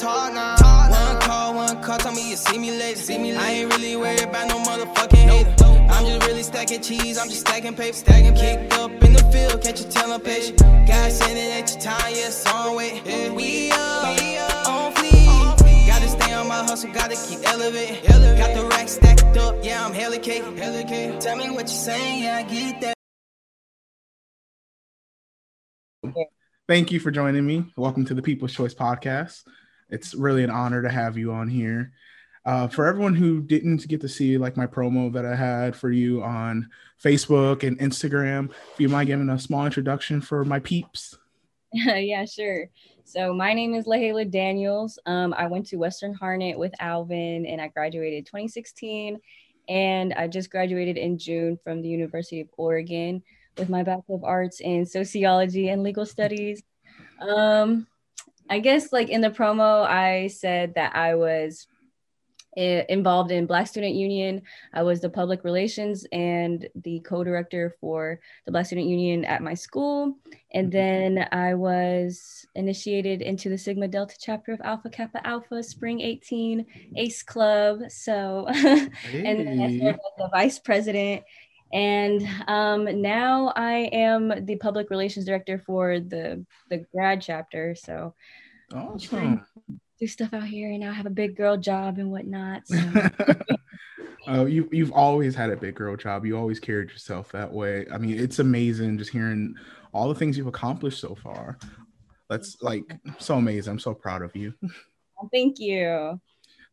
talk now. One call, one call, tell me you see me later. See me later. I ain't really worried about no motherfucking hater. I'm just really stacking cheese, I'm just stacking paper, stacking kicked up in the field, can't you tell I'm patient? God send it at your time, yeah, it's on way. Yeah. We up, we up, on fleek. Gotta stay on my hustle, gotta keep elevating. Got the rack stacked up, yeah, I'm hella cake, hella cake. Tell me what you saying, yeah, I get that. Thank you for joining me. Welcome to the People's Choice Podcast. It's really an honor to have you on here. Uh, for everyone who didn't get to see like my promo that I had for you on Facebook and Instagram, if you mind giving a small introduction for my peeps. yeah, sure. So my name is Lahela Daniels. Um, I went to Western Harnett with Alvin and I graduated 2016. And I just graduated in June from the University of Oregon with my Bachelor of Arts in Sociology and Legal Studies. Um, I guess like in the promo, I said that I was eh, involved in Black Student Union. I was the public relations and the co-director for the Black Student Union at my school. And mm-hmm. then I was initiated into the Sigma Delta chapter of Alpha Kappa Alpha Spring 18 ACE Club. So, hey. and then I served as the vice president and um, now I am the public relations director for the the grad chapter. So awesome. do stuff out here, and now I have a big girl job and whatnot. So. uh, you you've always had a big girl job. You always carried yourself that way. I mean, it's amazing just hearing all the things you've accomplished so far. That's like so amazing. I'm so proud of you. Thank you.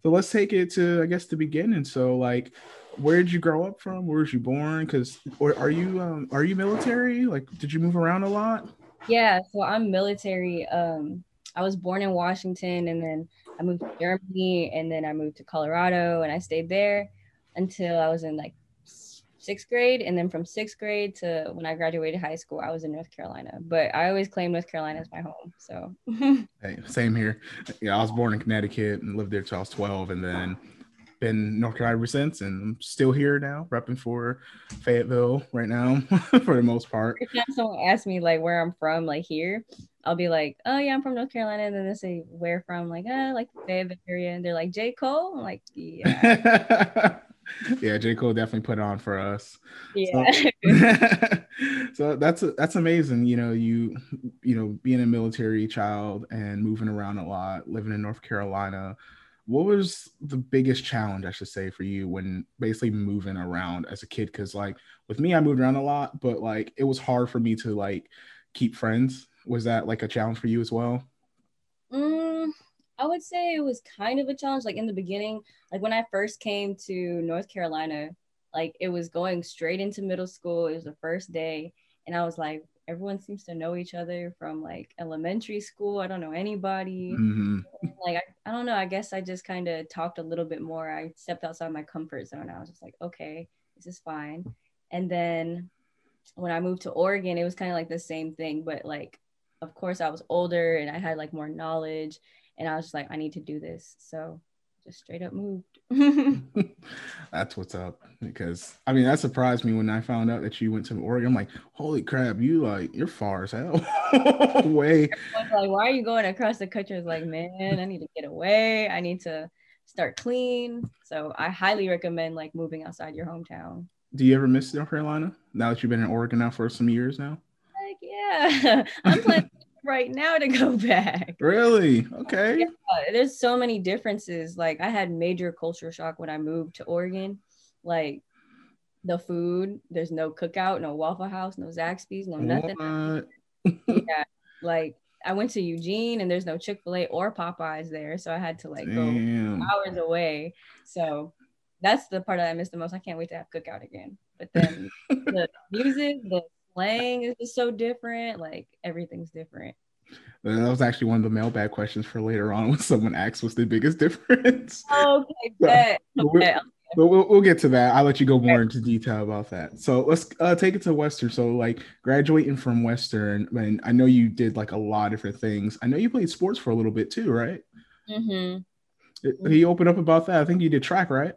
So let's take it to I guess the beginning. So like where did you grow up from? Where was you born? Because or are you um, are you military? Like, did you move around a lot? Yeah, so I'm military. Um, I was born in Washington, and then I moved to Germany, and then I moved to Colorado, and I stayed there until I was in like sixth grade, and then from sixth grade to when I graduated high school, I was in North Carolina. But I always claim North Carolina as my home. So. hey, same here. Yeah, I was born in Connecticut and lived there till I was twelve, and then been North Carolina ever since, and I'm still here now, repping for Fayetteville right now for the most part. If someone asks me like where I'm from, like here, I'll be like, "Oh yeah, I'm from North Carolina," and then they say where from, like, "Ah, like the Fayetteville area," and they're like, "J Cole," I'm like, "Yeah." yeah, J Cole definitely put on for us. Yeah. So, so that's that's amazing. You know, you you know, being a military child and moving around a lot, living in North Carolina what was the biggest challenge i should say for you when basically moving around as a kid because like with me i moved around a lot but like it was hard for me to like keep friends was that like a challenge for you as well mm, i would say it was kind of a challenge like in the beginning like when i first came to north carolina like it was going straight into middle school it was the first day and i was like everyone seems to know each other from like elementary school. I don't know anybody. Mm-hmm. Like I, I don't know. I guess I just kind of talked a little bit more. I stepped outside my comfort zone. I was just like, okay, this is fine. And then when I moved to Oregon, it was kind of like the same thing, but like of course I was older and I had like more knowledge and I was just like, I need to do this. So just straight up moved. That's what's up. Because I mean, that surprised me when I found out that you went to Oregon. I'm like, holy crap, you like you're far as hell. Way. like, why are you going across the country? I was like, man, I need to get away. I need to start clean. So I highly recommend like moving outside your hometown. Do you ever miss North Carolina now that you've been in Oregon now for some years now? Like, yeah. I'm planning right now to go back. Really? Okay. Yeah, there's so many differences. Like I had major culture shock when I moved to Oregon. Like the food, there's no cookout, no Waffle House, no Zaxby's, no nothing. yeah, like I went to Eugene and there's no Chick Fil A or Popeyes there, so I had to like Damn. go hours away. So that's the part that I miss the most. I can't wait to have cookout again. But then the music, the slang is just so different. Like everything's different. That was actually one of the mailbag questions for later on when someone asks what's the biggest difference. okay, so, okay. But we'll, we'll get to that. I'll let you go more into detail about that. So let's uh, take it to Western. So like graduating from Western, and I know you did like a lot of different things. I know you played sports for a little bit too, right? Mm-hmm. He opened up about that. I think you did track, right?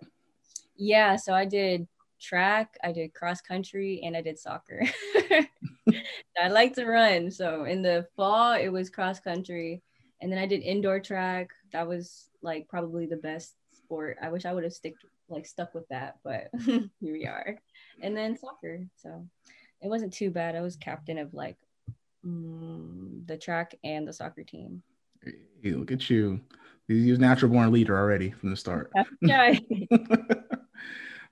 Yeah. So I did track, I did cross country, and I did soccer. I like to run. So in the fall, it was cross country. And then I did indoor track that was like probably the best sport. I wish I would have stick like stuck with that, but here we are. And then soccer. So it wasn't too bad. I was captain of like mm, the track and the soccer team. Hey, look at you. You're a natural born leader already from the start. Yeah.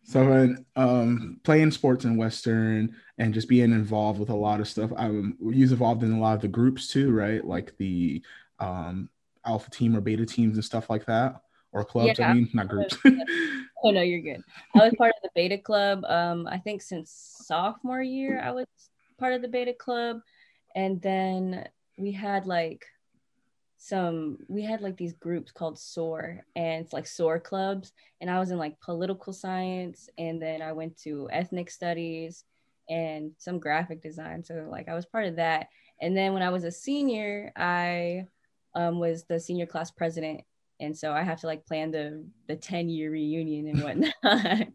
so um, playing sports in Western and just being involved with a lot of stuff, I was involved in a lot of the groups too, right? Like the um, alpha team or beta teams and stuff like that, or clubs. Yeah. I mean, not groups. oh no, you're good. I was part of the beta club. Um, I think since sophomore year, I was part of the beta club, and then we had like some we had like these groups called SOAR and it's like SOAR clubs and I was in like political science and then I went to ethnic studies and some graphic design so like I was part of that and then when I was a senior I um, was the senior class president and so I have to like plan the the 10 year reunion and whatnot.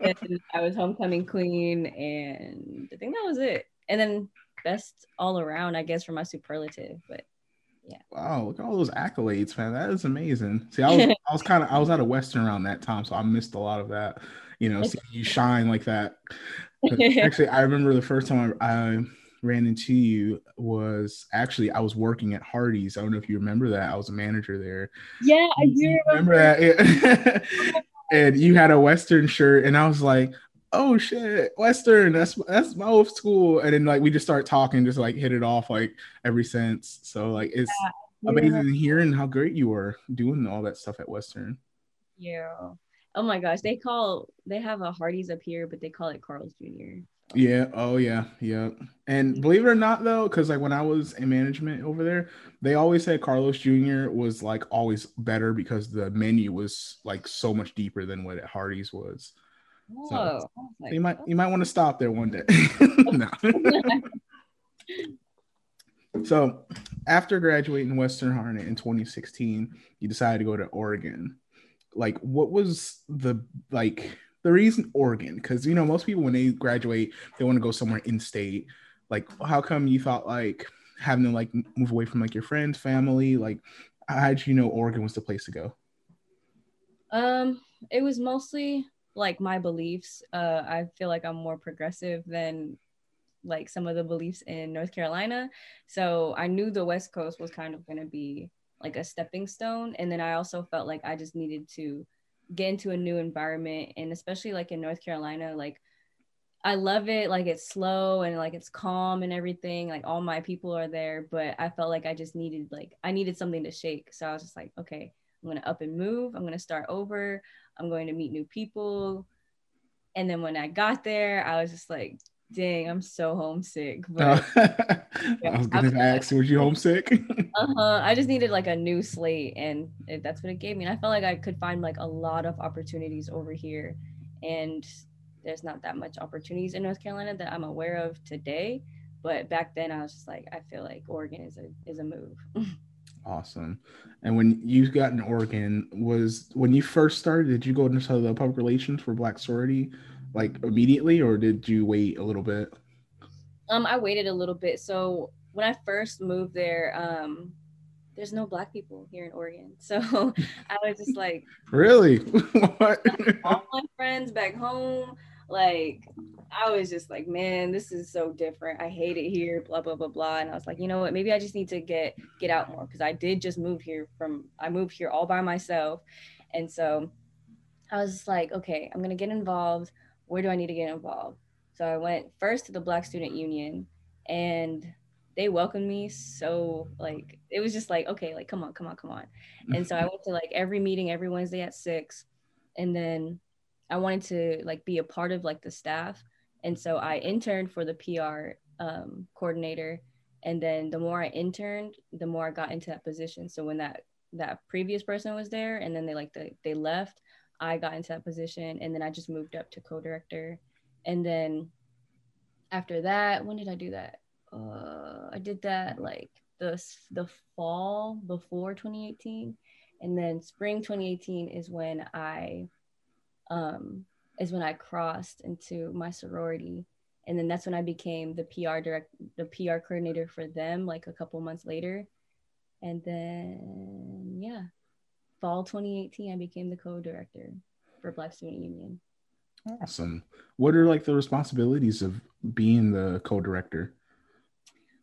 and I was homecoming queen and I think that was it. And then best all around, I guess, for my superlative. But yeah. Wow, look at all those accolades, man. That is amazing. See, I was I was kind of I was at a Western around that time, so I missed a lot of that. You know, seeing you shine like that. actually, I remember the first time I, I ran into you was actually I was working at Hardee's. I don't know if you remember that. I was a manager there. Yeah, I do remember, remember that. Oh and you had a Western shirt, and I was like, oh shit, Western, that's that's my old school. And then like we just start talking, just like hit it off like every since. So like it's yeah, amazing yeah. hearing how great you were doing all that stuff at Western. Yeah. Oh my gosh, they call they have a Hardee's up here, but they call it Carl's Jr. Yeah. Oh yeah. Yeah. And believe it or not, though, because like when I was in management over there, they always said Carl's Jr. was like always better because the menu was like so much deeper than what Hardee's was. Whoa. So, so you might you might want to stop there one day. so after graduating Western Harnett in 2016, you decided to go to Oregon. Like, what was the like the reason Oregon? Because you know most people when they graduate, they want to go somewhere in state. Like, how come you thought like having to like move away from like your friends, family? Like, how did you know Oregon was the place to go? Um, it was mostly like my beliefs. Uh, I feel like I'm more progressive than like some of the beliefs in North Carolina. So I knew the West Coast was kind of going to be like a stepping stone. And then I also felt like I just needed to get into a new environment. And especially like in North Carolina, like I love it. Like it's slow and like it's calm and everything. Like all my people are there. But I felt like I just needed, like, I needed something to shake. So I was just like, okay, I'm to up and move. I'm to start over. I'm going to meet new people. And then when I got there, I was just like, dang, I'm so homesick. But yeah, I was gonna ask, was you homesick? uh-huh. I just needed like a new slate and that's what it gave me. And I felt like I could find like a lot of opportunities over here. And there's not that much opportunities in North Carolina that I'm aware of today. But back then I was just like, I feel like Oregon is a is a move. Awesome. And when you got in Oregon, was when you first started, did you go into the public relations for Black Sorority like immediately or did you wait a little bit? Um, I waited a little bit. So when I first moved there, um, there's no black people here in Oregon. So I was just like Really? what? all my friends back home, like I was just like, man, this is so different. I hate it here, blah blah blah blah. And I was like, you know what? Maybe I just need to get get out more because I did just move here from I moved here all by myself, and so I was like, okay, I'm gonna get involved. Where do I need to get involved? So I went first to the Black Student Union, and they welcomed me so like it was just like okay like come on come on come on and so i went to like every meeting every wednesday at six and then I wanted to like be a part of like the staff. And so I interned for the PR um, coordinator. And then the more I interned, the more I got into that position. So when that that previous person was there and then they like the, they left, I got into that position and then I just moved up to co-director. And then after that, when did I do that? Uh, I did that like the the fall before 2018 and then spring 2018 is when I um, is when I crossed into my sorority. And then that's when I became the PR direct, the PR coordinator for them, like a couple months later. And then, yeah, fall 2018, I became the co-director for Black Student Union. Awesome. What are like the responsibilities of being the co-director?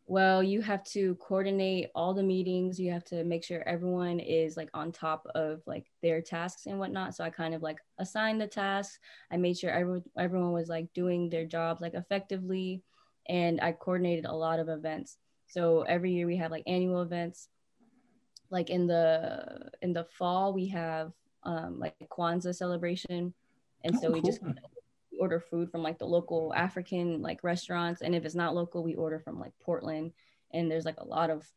Well, you have to coordinate all the meetings. You have to make sure everyone is like on top of like their tasks and whatnot. So I kind of like assigned the tasks. I made sure everyone everyone was like doing their jobs like effectively, and I coordinated a lot of events. So every year we have like annual events. Like in the in the fall we have um, like Kwanzaa celebration, and oh, so we cool. just order food from like the local African like restaurants, and if it's not local, we order from like Portland. And there's like a lot of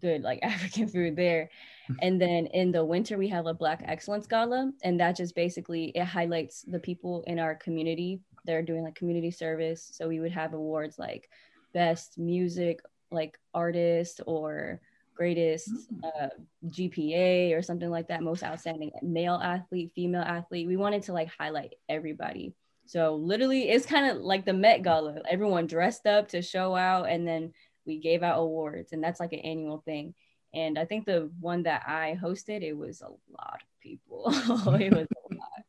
good like African food there. And then in the winter, we have a Black Excellence Gala, and that just basically it highlights the people in our community. They're doing like community service, so we would have awards like best music like artist or greatest mm. uh, GPA or something like that, most outstanding male athlete, female athlete. We wanted to like highlight everybody. So literally, it's kind of like the Met Gala. Everyone dressed up to show out, and then we gave out awards, and that's like an annual thing. And I think the one that I hosted, it was a lot of people. it was a lot,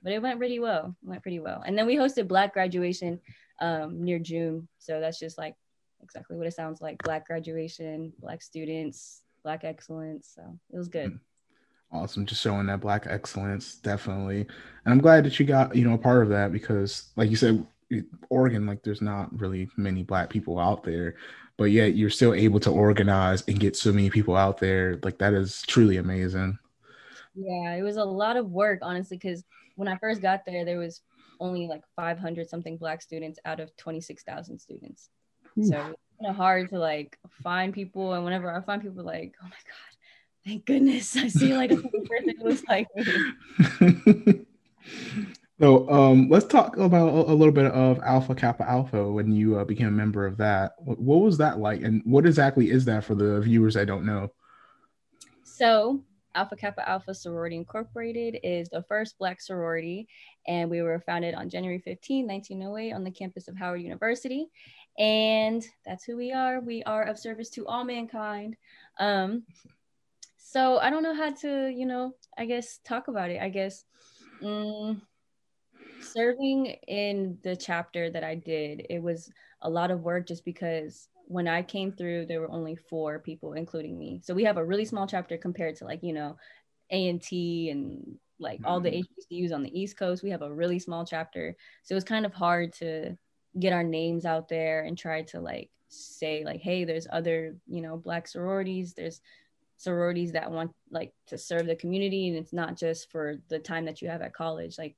but it went pretty well. It went pretty well. And then we hosted Black graduation um, near June, so that's just like exactly what it sounds like: Black graduation, Black students, Black excellence. So it was good. Awesome, just showing that black excellence, definitely. And I'm glad that you got you know a part of that because, like you said, Oregon, like there's not really many black people out there, but yet you're still able to organize and get so many people out there. Like that is truly amazing. Yeah, it was a lot of work, honestly, because when I first got there, there was only like 500 something black students out of 26,000 students. Ooh. So it's kind of hard to like find people. And whenever I find people, like, oh my god, thank goodness I see like a person looks like me. so um, let's talk about a, a, little bit of Alpha Kappa Alpha when you uh, became a member of that. What, what, was that like, and what exactly is that for the viewers that don't know? So Alpha Kappa Alpha Sorority Incorporated is the first Black sorority, and we were founded on January 15, 1908, on the campus of Howard University. And that's who we are. We are of service to all mankind. Um, so I don't know how to, you know, I guess talk about it. I guess mm, serving in the chapter that I did, it was a lot of work just because when I came through, there were only four people, including me. So we have a really small chapter compared to like, you know, A and T and like mm-hmm. all the HBCUs mm-hmm. on the East Coast. We have a really small chapter. So it was kind of hard to get our names out there and try to like say like, hey, there's other, you know, black sororities. There's sororities that want like to serve the community and it's not just for the time that you have at college. Like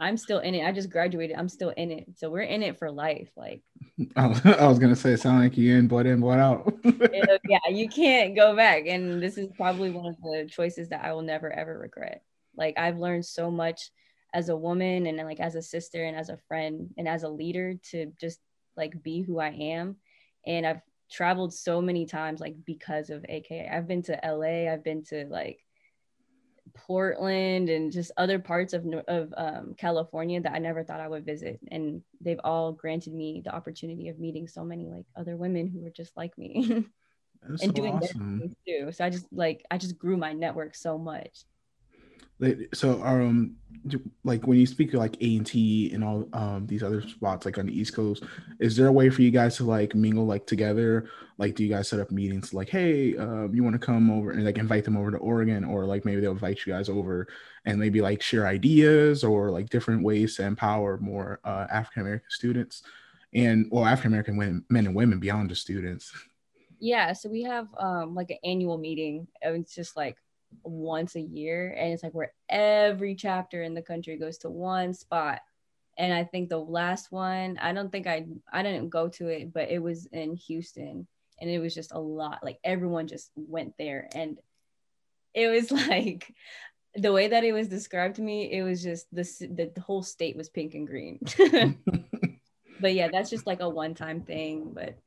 i'm still in it. I just graduated. I'm still in it. So we're in it for life. Like i was, gonna say sound like you in but in but out. Yeah you can't go back. And this is probably one of the choices that i will never ever regret. Like i've learned so much as a woman and like as a sister and as a friend and as a leader to just like be who i am. And i've traveled so many times like because of AKA. I've been to LA, I've been to like Portland and just other parts of of um, California that I never thought I would visit, and they've all granted me the opportunity of meeting so many like other women who are just like me, and so doing awesome. things too. So I just like I just grew my network so much so um like when you speak of like a and t and all um these other spots like on the east coast is there a way for you guys to like mingle like together? Like do you guys set up meetings like hey um you want to come over and like invite them over to oregon or like maybe they'll invite you guys over and maybe like share ideas or like different ways to empower more uh african american students and well african american men and women beyond just students? Yeah so we have um like an annual meeting and it's just like once a year and it's like where every chapter in the country goes to one spot. And i think the last one i don't think i i didn't go to it but it was in houston and it was just a lot. Like everyone just went there and it was like the way that it was described to me it was just this the, the whole state was pink and green. But yeah that's just like a one time thing but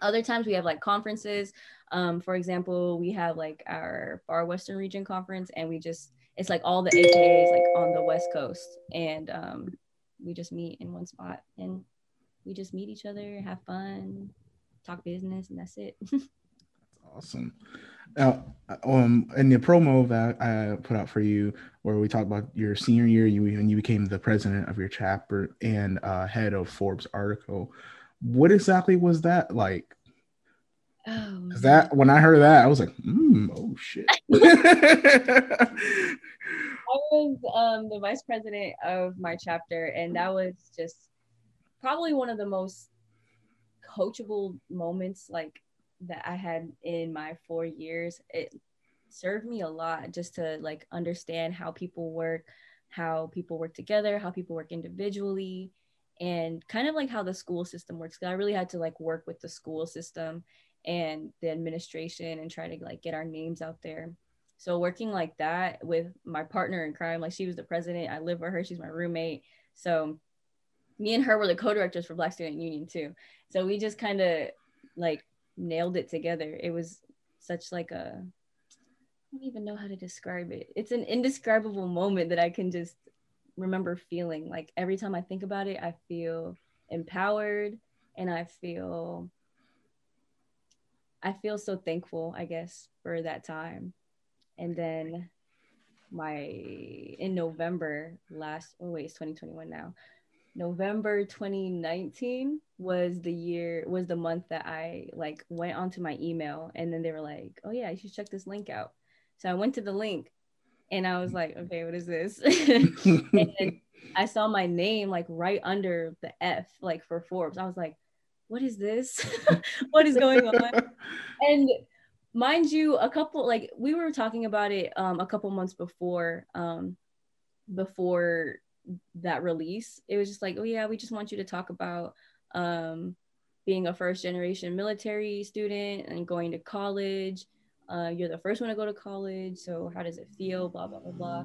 other times we have like conferences um, for example, we have like our Far Western Region conference, and we just it's like all the AKAs like on the West Coast, and um, we just meet in one spot and we just meet each other, have fun, talk business, and that's it. that's Awesome. Now, um, in the promo that I put out for you, where we talked about your senior year, you when you became the president of your chapter and uh, head of Forbes article, what exactly was that like? Oh, that when I heard that, I was like, mm, "Oh shit!" I was um, the vice president of my chapter, and that was just probably one of the most coachable moments like that I had in my four years, it served me a lot just to like understand how people work, how people work together, how people work individually, and kind of like how the school system works. I really had to like work with the school system and the administration and try to like get our names out there. So working like that with my partner in crime, like she was the president, I live with her, she's my roommate. So me and her were the co-directors for Black Student Union too. So we just kind of like nailed it together. It was such like a I don't even know how to describe it. It's an indescribable moment that I can just remember feeling. Like every time I think about it, I feel empowered and I feel I feel so thankful, I guess, for that time. And then my in November last oh wait, it's 2021 now. November 2019 was the year was the month that I like went onto my email and then they were like, "Oh yeah, you should check this link out." So I went to the link and I was like, "Okay, what is this?" and I saw my name like right under the F like for Forbes. I was like, "What is this? what is going on?" and mind you, a couple like we were talking about it um a couple months before um before that release it was just like oh yeah we just want you to talk about um, being a first generation military student and going to college uh, you're the first one to go to college so how does it feel blah blah blah blah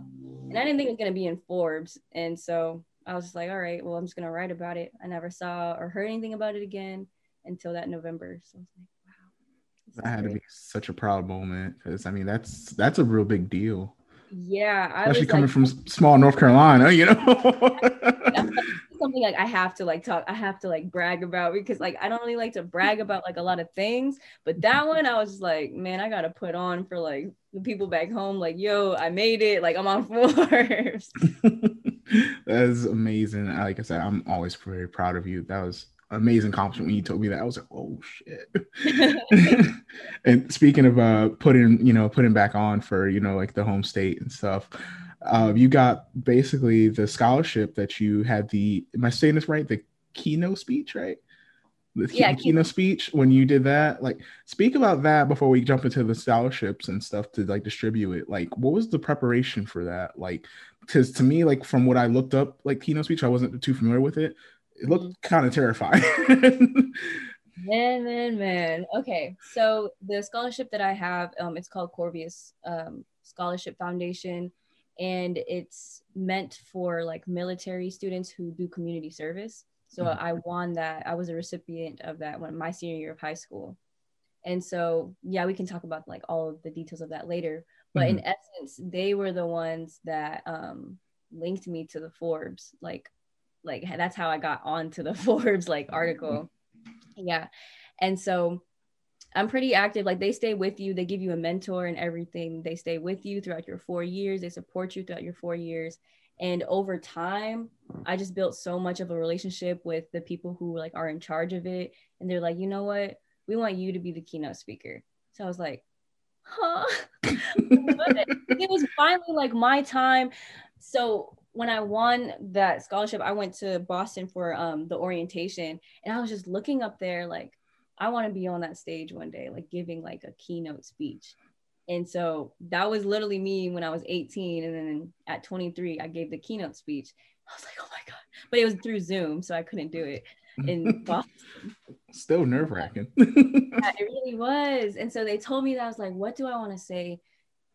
and i didn't think it was going to be in forbes and so i was just like all right well i'm just going to write about it i never saw or heard anything about it again until that november so i was like wow that had great. to be such a proud moment because i mean that's that's a real big deal yeah, I especially coming like, from small North Carolina, you know. something like I have to like talk, I have to like brag about because like I don't really like to brag about like a lot of things, but that one I was just like, man, I gotta put on for like the people back home, like, yo, I made it, like I'm on Forbes. that is amazing. Like I said, I'm always very proud of you. That was amazing compliment when you told me that. I was like, oh shit. and speaking of uh putting, you know, putting back on for, you know, like the home state and stuff. Uh, you got basically the scholarship that you had the am I saying this right? The keynote speech, right? The yeah, keynote speech when you did that. Like speak about that before we jump into the scholarships and stuff to like distribute it. Like what was the preparation for that? Like because to me, like from what I looked up, like keynote speech, I wasn't too familiar with it it looked mm-hmm. kind of terrifying. man, man, man. Okay, so the scholarship that I have, um, it's called Corvias um, Scholarship Foundation, and it's meant for like military students who do community service. So mm-hmm. I won that. I was a recipient of that when my senior year of high school. And so, yeah, we can talk about like all of the details of that later. But mm-hmm. in essence, they were the ones that um, linked me to the Forbes. Like like that's how I got onto the Forbes like article. Yeah. And so I'm pretty active. Like they stay with you, they give you a mentor and everything. They stay with you throughout your four years, they support you throughout your four years. And over time, I just built so much of a relationship with the people who like are in charge of it. And they're like, you know what? We want you to be the keynote speaker. So I was like, huh? it was finally like my time. So when I won that scholarship, I went to Boston for um, the orientation, and I was just looking up there like, I want to be on that stage one day, like giving like a keynote speech. And so that was literally me when I was 18, and then at 23, I gave the keynote speech. I was like, oh my god! But it was through Zoom, so I couldn't do it in Boston. Still nerve wracking. yeah, it really was. And so they told me that I was like, what do I want to say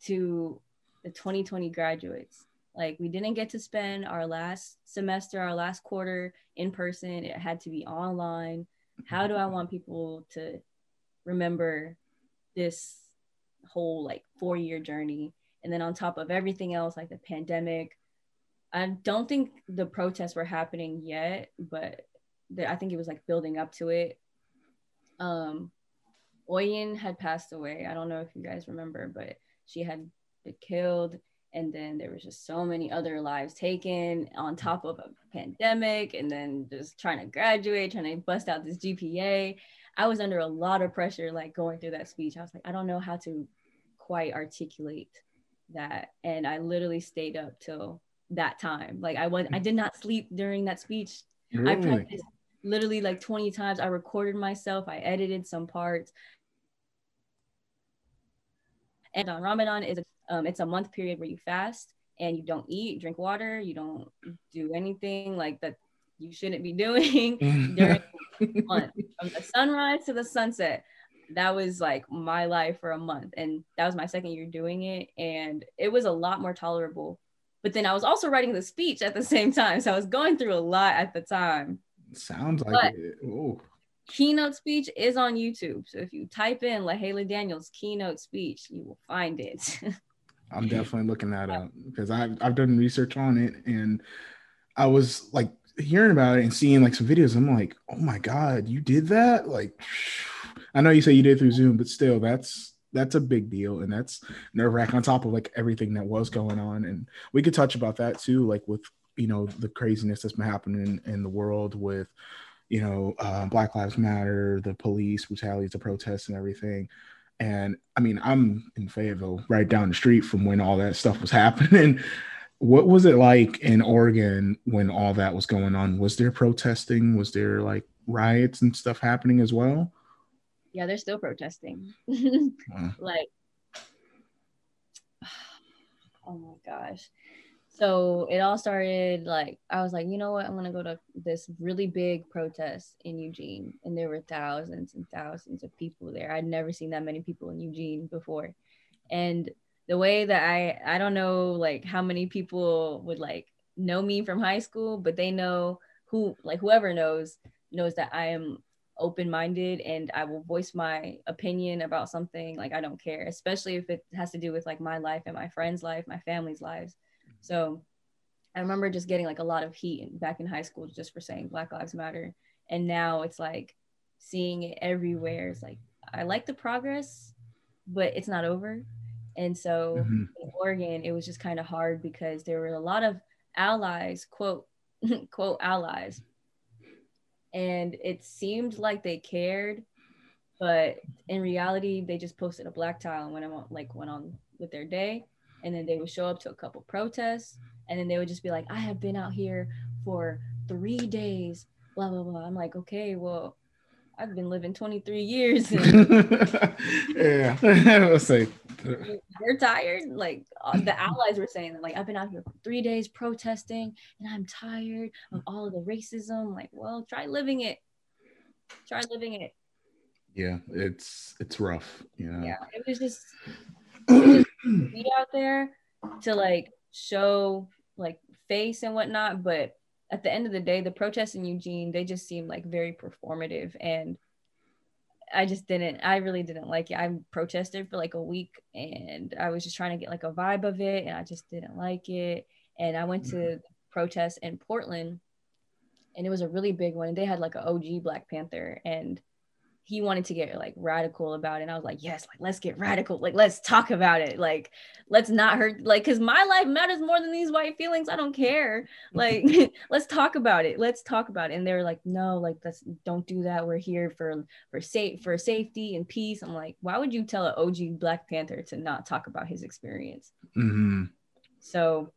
to the 2020 graduates? Like we didn't get to spend our last semester, our last quarter in person. It had to be online. How do I want people to remember this whole like four year journey? And then on top of everything else, like the pandemic, I don't think the protests were happening yet, but the, I think it was like building up to it. Um, Oyin had passed away. I don't know if you guys remember, but she had been killed. And then there was just so many other lives taken on mm-hmm. top of a pandemic, and then just trying to graduate, trying to bust out this GPA. I was under a lot of pressure, like going through that speech. I was like, I don't know how to quite articulate that. And I literally stayed up till that time. Like I was, I did not sleep during that speech. Really? I practiced literally like 20 times. I recorded myself. I edited some parts. And on Ramadan is um, it's a month period where you fast and you don't eat, drink water, you don't do anything like that you shouldn't be doing during the month from the sunrise to the sunset. That was like my life for a month, and that was my second year doing it, and it was a lot more tolerable. But then I was also writing the speech at the same time, so I was going through a lot at the time. Sounds like but, it. Ooh keynote speech is on YouTube. So if you type in Lahela Daniels keynote speech, you will find it. I'm definitely looking that up because I've I've done research on it and I was like hearing about it and seeing like some videos. I'm like, oh my god, you did that! Like, I know you say you did through Zoom, but still, that's that's a big deal and that's nerve wracking on top of like everything that was going on. And we could touch about that too, like with you know the craziness that's been happening in, in the world with you know, uh, Black Lives Matter, the police brutality, the protests, and everything. And I mean, I'm in Fayetteville, right down the street from when all that stuff was happening. what was it like in Oregon when all that was going on? Was there protesting? Was there like riots and stuff happening as well? Yeah, they're still protesting. Like, oh my gosh. So it all started like I was like, you know what? I'm gonna go to this really big protest in Eugene, and there were thousands and thousands of people there. I'd never seen that many people in Eugene before, and the way that I I don't know like how many people would like know me from high school, but they know who like whoever knows knows that I am open minded and I will voice my opinion about something. Like I don't care, especially if it has to do with like my life and my friends' life, my family's lives. So I remember just getting like a lot of heat back in high school just for saying Black Lives Matter. And now it's like seeing it everywhere. It's like, I like the progress, but it's not over. And so mm-hmm. in Oregon, it was just kind of hard because there were a lot of allies, quote, quote, allies. And it seemed like they cared, but in reality, they just posted a black tile and went on, like went on with their day and then they would show up to a couple protests and then they would just be like i have been out here for three days blah blah blah. I'm like okay well i've been living 23 years yeah. Let's say they're tired. Like uh, the allies were saying that like i've been out here for three days protesting and i'm tired of all of the racism. Like well try living it. Try living it. Yeah it's it's rough you know? Yeah it was just be out there to like show like face and whatnot, but at the end of the day, the protests in Eugene, they just seem like very performative and I just didn't I really didn't like it. I protested for like a week and I was just trying to get like a vibe of it and I just didn't like it. And I went to mm-hmm. protest in Portland and it was a really big one. And they had like an OG Black Panther and he wanted to get like radical about it. And I was like, yes, like let's get radical. Like let's talk about it. Like let's not hurt like cuz my life matters more than these white feelings. I don't care. Like let's talk about it. Let's talk about it. And they're like, no, like let's don't do that. We're here for for safe for safety and peace. I'm like, why would you tell an OG Black Panther to not talk about his experience? Mm-hmm. So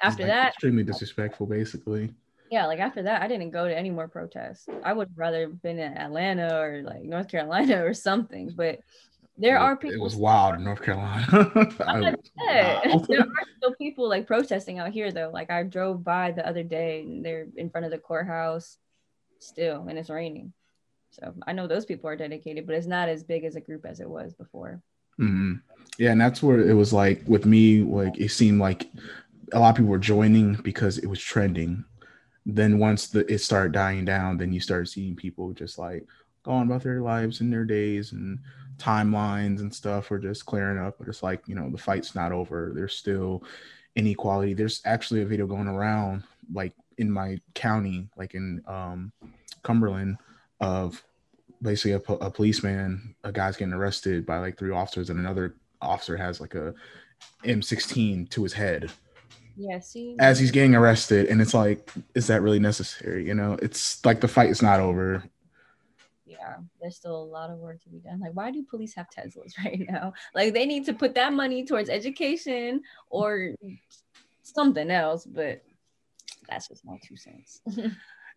after like that extremely disrespectful basically yeah, like after that, I didn't go to any more protests. I would rather have been in Atlanta or like North Carolina or something. But there are people. It was wild in North Carolina. There are still people like protesting out here though. Like I drove by the other day and they're in front of the courthouse still, and it's raining. So I know those people are dedicated, but it's not as big as a group as it was before. Mm-hmm. Yeah, and that's where it was like with me. Like it seemed like a lot of people were joining because it was trending then once the it started dying down, then you start seeing people just like going about their lives and their days and timelines and stuff are just clearing up. But it's like, you know, the fight's not over. There's still inequality. There's actually a video going around like in my county, like in um, Cumberland, of basically a, a policeman, a guy's getting arrested by like three officers, and another officer has like a M16 to his head. Yeah, see, as he's getting arrested, and it's like, is that really necessary? You know, it's like the fight is not over. Yeah, there's still a lot of work to be done. Like, why do police have Teslas right now? Like, they need to put that money towards education or something else. But that's just my two cents.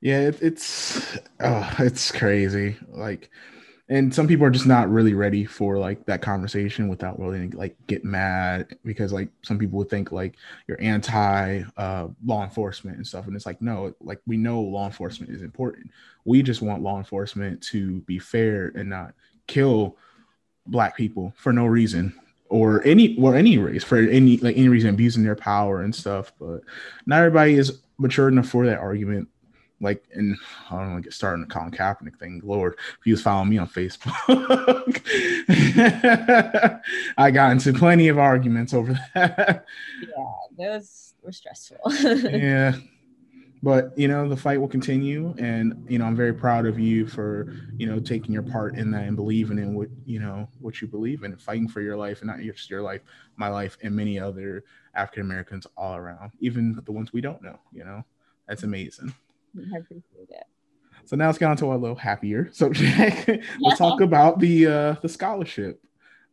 yeah, it, it's oh, it's crazy. Like and some people are just not really ready for like that conversation without really like get mad because like some people would think like you're anti uh, law enforcement and stuff and it's like no like we know law enforcement is important. We just want law enforcement to be fair and not kill black people for no reason or any or any race for any like any reason abusing their power and stuff but not everybody is mature enough for that argument like and I don't want to get started on the Colin Kaepernick thing. Lord, if he was following me on Facebook, I got into plenty of arguments over that. Yeah, those were stressful. yeah. But you know, the fight will continue and you know, I'm very proud of you for, you know, taking your part in that and believing in what you know what you believe in and fighting for your life and not just your life, my life and many other African Americans all around, even the ones we don't know, you know. That's amazing. I appreciate it. So now let's get on to a little happier subject. let's talk about the uh, the scholarship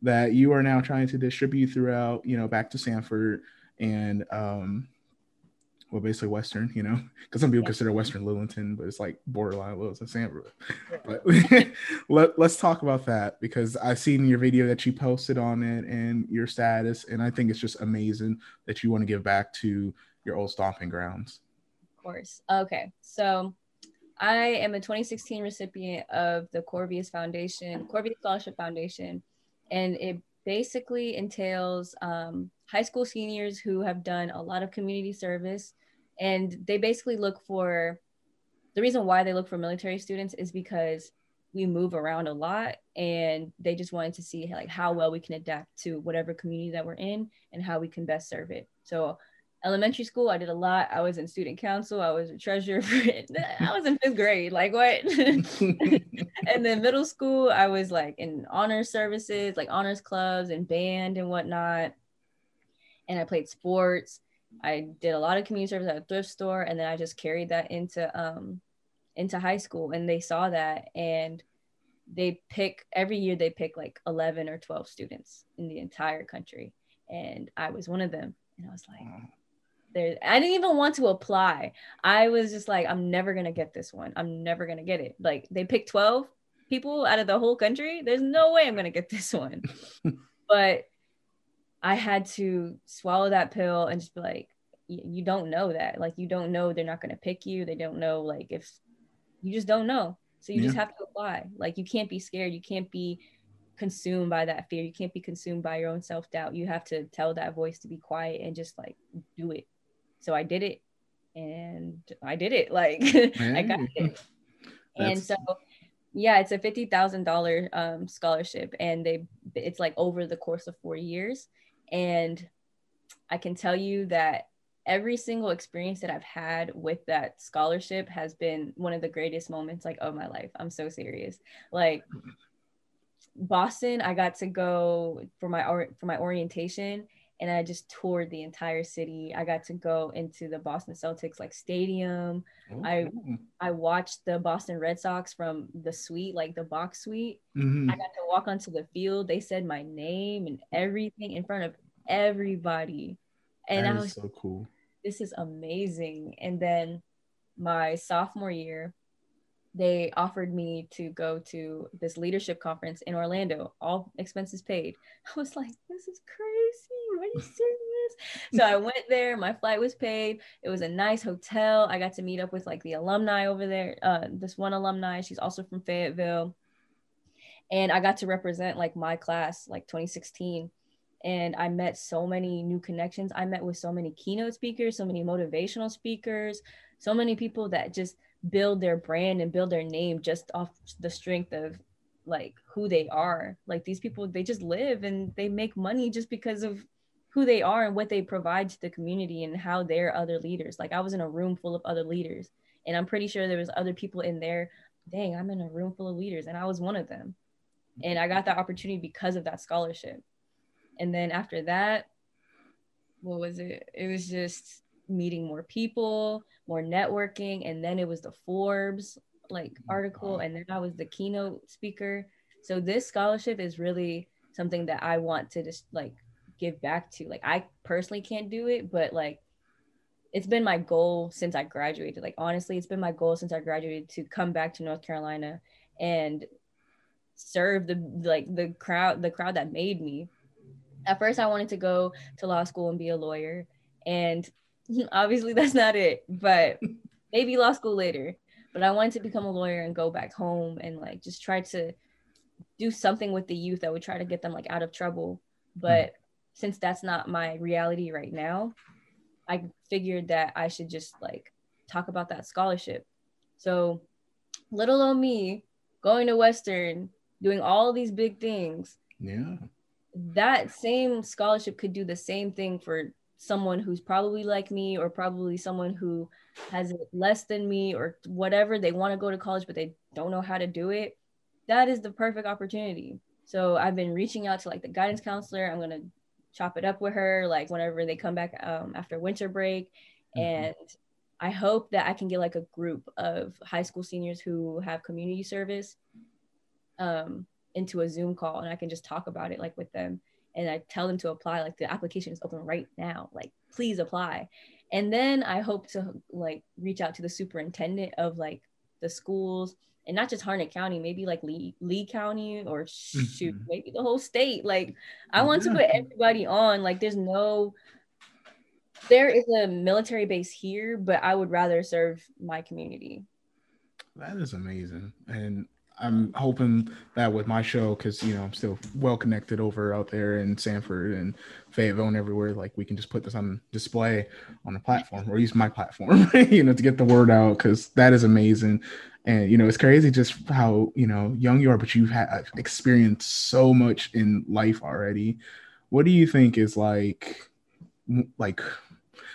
that you are now trying to distribute throughout, you know, back to Sanford and um well basically Western, you know, because some people yeah. consider Western Lillington, but it's like borderline and Sanford. But let, let's talk about that because I've seen your video that you posted on it and your status, and I think it's just amazing that you want to give back to your old stomping grounds course. Okay, so I am a 2016 recipient of the Corvias Foundation, Corvias Scholarship Foundation, and it basically entails um, high school seniors who have done a lot of community service, and they basically look for the reason why they look for military students is because we move around a lot and they just wanted to see like how well we can adapt to whatever community that we're in and how we can best serve it so elementary school i did a lot. I was in student council. I was a treasurer i was in fifth grade. Like what? And then middle school i was like in honor services like honors clubs and band and whatnot. And i played sports. I did a lot of community service at a thrift store. And then i just carried that into um into high school. And they saw that. And they pick every year they pick like 11 or 12 students in the entire country. And i was one of them. And i was like there i didn't even want to apply. I was just like i'm never gonna get this one. I'm never gonna get it. Like they picked 12 people out of the whole country? There's no way i'm gonna get this one. But i had to swallow that pill and just be like you don't know that. Like you don't know they're not gonna pick you. They don't know like if you just don't know. So you yeah. just have to apply. Like you can't be scared. You can't be consumed by that fear. You can't be consumed by your own self-doubt. You have to tell that voice to be quiet and just like do it so I did it and I did it. Like I got it. and so yeah, it's a fifty thousand dollar um, scholarship, and they it's like over the course of four years. And I can tell you that every single experience that I've had with that scholarship has been one of the greatest moments like of my life. I'm so serious. Like Boston, I got to go for my for my orientation and I just toured the entire city. I got to go into the Boston Celtics like stadium. I I watched the Boston Red Sox from the suite, like the box suite. Mm-hmm. I got to walk onto the field. They said my name and everything in front of everybody. And that I was so cool. This is amazing. And then my sophomore year, they offered me to go to this leadership conference in Orlando, all expenses paid. I was like, this is crazy. Are you serious? so I went there. My flight was paid. It was a nice hotel. I got to meet up with like the alumni over there. Uh, this one alumni, she's also from Fayetteville. And I got to represent like my class, like 2016 and I met so many new connections. I met with so many keynote speakers, so many motivational speakers, so many people that just build their brand and build their name just off the strength of like who they are like these people they just live and they make money just because of who they are and what they provide to the community and how they're other leaders like i was in a room full of other leaders and i'm pretty sure there was other people in there dang, I'm in a room full of leaders, and I was one of them. And I got that opportunity because of that scholarship. And then after that, what was it? It was just meeting more people, more networking, and then it was the Forbes like mm-hmm. article, and then I was the keynote speaker. So this scholarship is really something that I want to just like give back to. Like I personally can't do it, but like it's been my goal since I graduated. Like honestly, it's been my goal since I graduated to come back to North Carolina and serve the like the crowd the crowd that made me. At first I wanted to go to law school and be a lawyer and obviously that's not it, but maybe law school later. But I wanted to become a lawyer and go back home and like just try to do something with the youth that would try to get them like out of trouble. But mm. since that's not my reality right now, I figured that I should just like talk about that scholarship. So, little on me going to Western, doing all these big things. Yeah. That same scholarship could do the same thing for someone who's probably like me or probably someone who has it less than me or whatever. They want to go to college, but they don't know how to do it. That is the perfect opportunity. So I've been reaching out to like the guidance counselor. I'm going to chop it up with her like whenever they come back um, after winter break mm-hmm. and i hope that i can get like a group of high school seniors who have community service um, into a zoom call and i can just talk about it like with them and i tell them to apply like the application is open right now like please apply and then i hope to like reach out to the superintendent of like the schools and not just Harnett County, maybe like Lee, Lee County or shoot, mm-hmm. maybe the whole state. Like, I want to put everybody on. Like, there's no, there is a military base here, but I would rather serve my community. That is amazing. And I'm hoping that with my show, because you know I'm still well connected over out there in Sanford and Fayetteville and everywhere. Like we can just put this on display on the platform or use my platform, you know, to get the word out. Because that is amazing. And you know, it's crazy just how you know young you are, but you've had uh, experienced so much in life already. What do you think is like, like,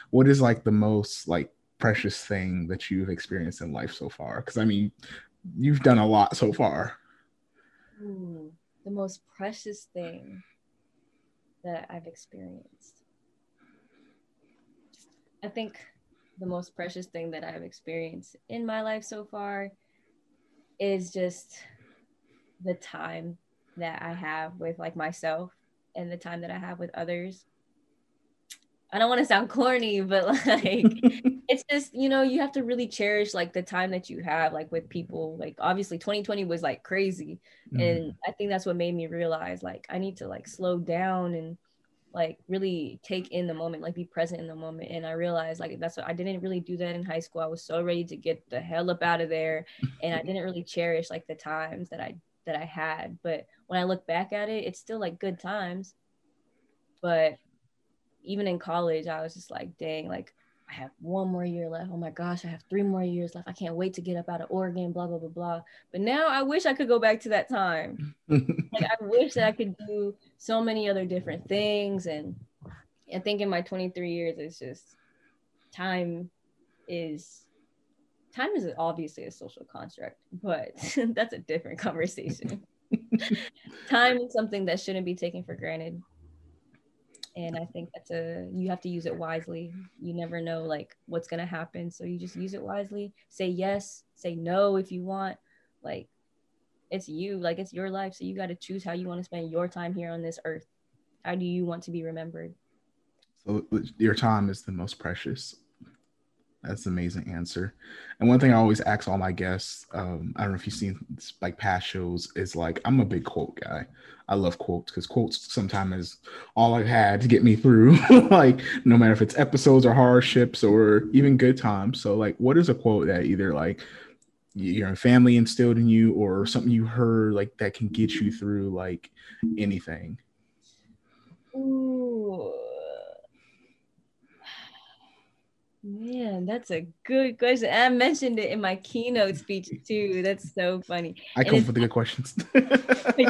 what is like the most like precious thing that you've experienced in life so far? Because I mean, you've done a lot so far. Ooh, the most precious thing that I've experienced. I think the most precious thing that I've experienced in my life so far is just the time that I have with like myself and the time that I have with others. I don't want to sound corny, but like it's just, you know, you have to really cherish like the time that you have like with people. Like obviously 2020 was like crazy. Mm. And I think that's what made me realize like I need to like slow down and like really take in the moment, like be present in the moment. And I realized like that's what I didn't really do that in high school. I was so ready to get the hell up out of there. And I didn't really cherish like the times that I that I had. But when I look back at it, it's still like good times. But even in college, I was just like, dang, like I have one more year left. Oh my gosh, I have three more years left. I can't wait to get up out of Oregon, blah, blah, blah, blah. But now I wish I could go back to that time. like I wish that I could do so many other different things. And I think in my 23 years, it's just time is time is obviously a social construct, but that's a different conversation. time is something that shouldn't be taken for granted and i think that's a you have to use it wisely. You never know like what's going to happen. So you just use it wisely. Say yes say no if you want. Like it's you like it's your life. So you got to choose how you want to spend your time here on this earth. How do you want to be remembered? So uh, your time is the most precious that's an amazing answer. And one thing I always ask all my guests, um, I don't know if you've seen like past shows, is like I'm a big quote guy. I love quotes because quotes sometimes is all I've had to get me through, like no matter if it's episodes or hardships or even good times. So like, what is a quote that either like your family instilled in you or something you heard like that can get you through like anything? Ooh Man, that's a good question. I mentioned it in my keynote speech too. That's so funny. I come for the good questions. yeah,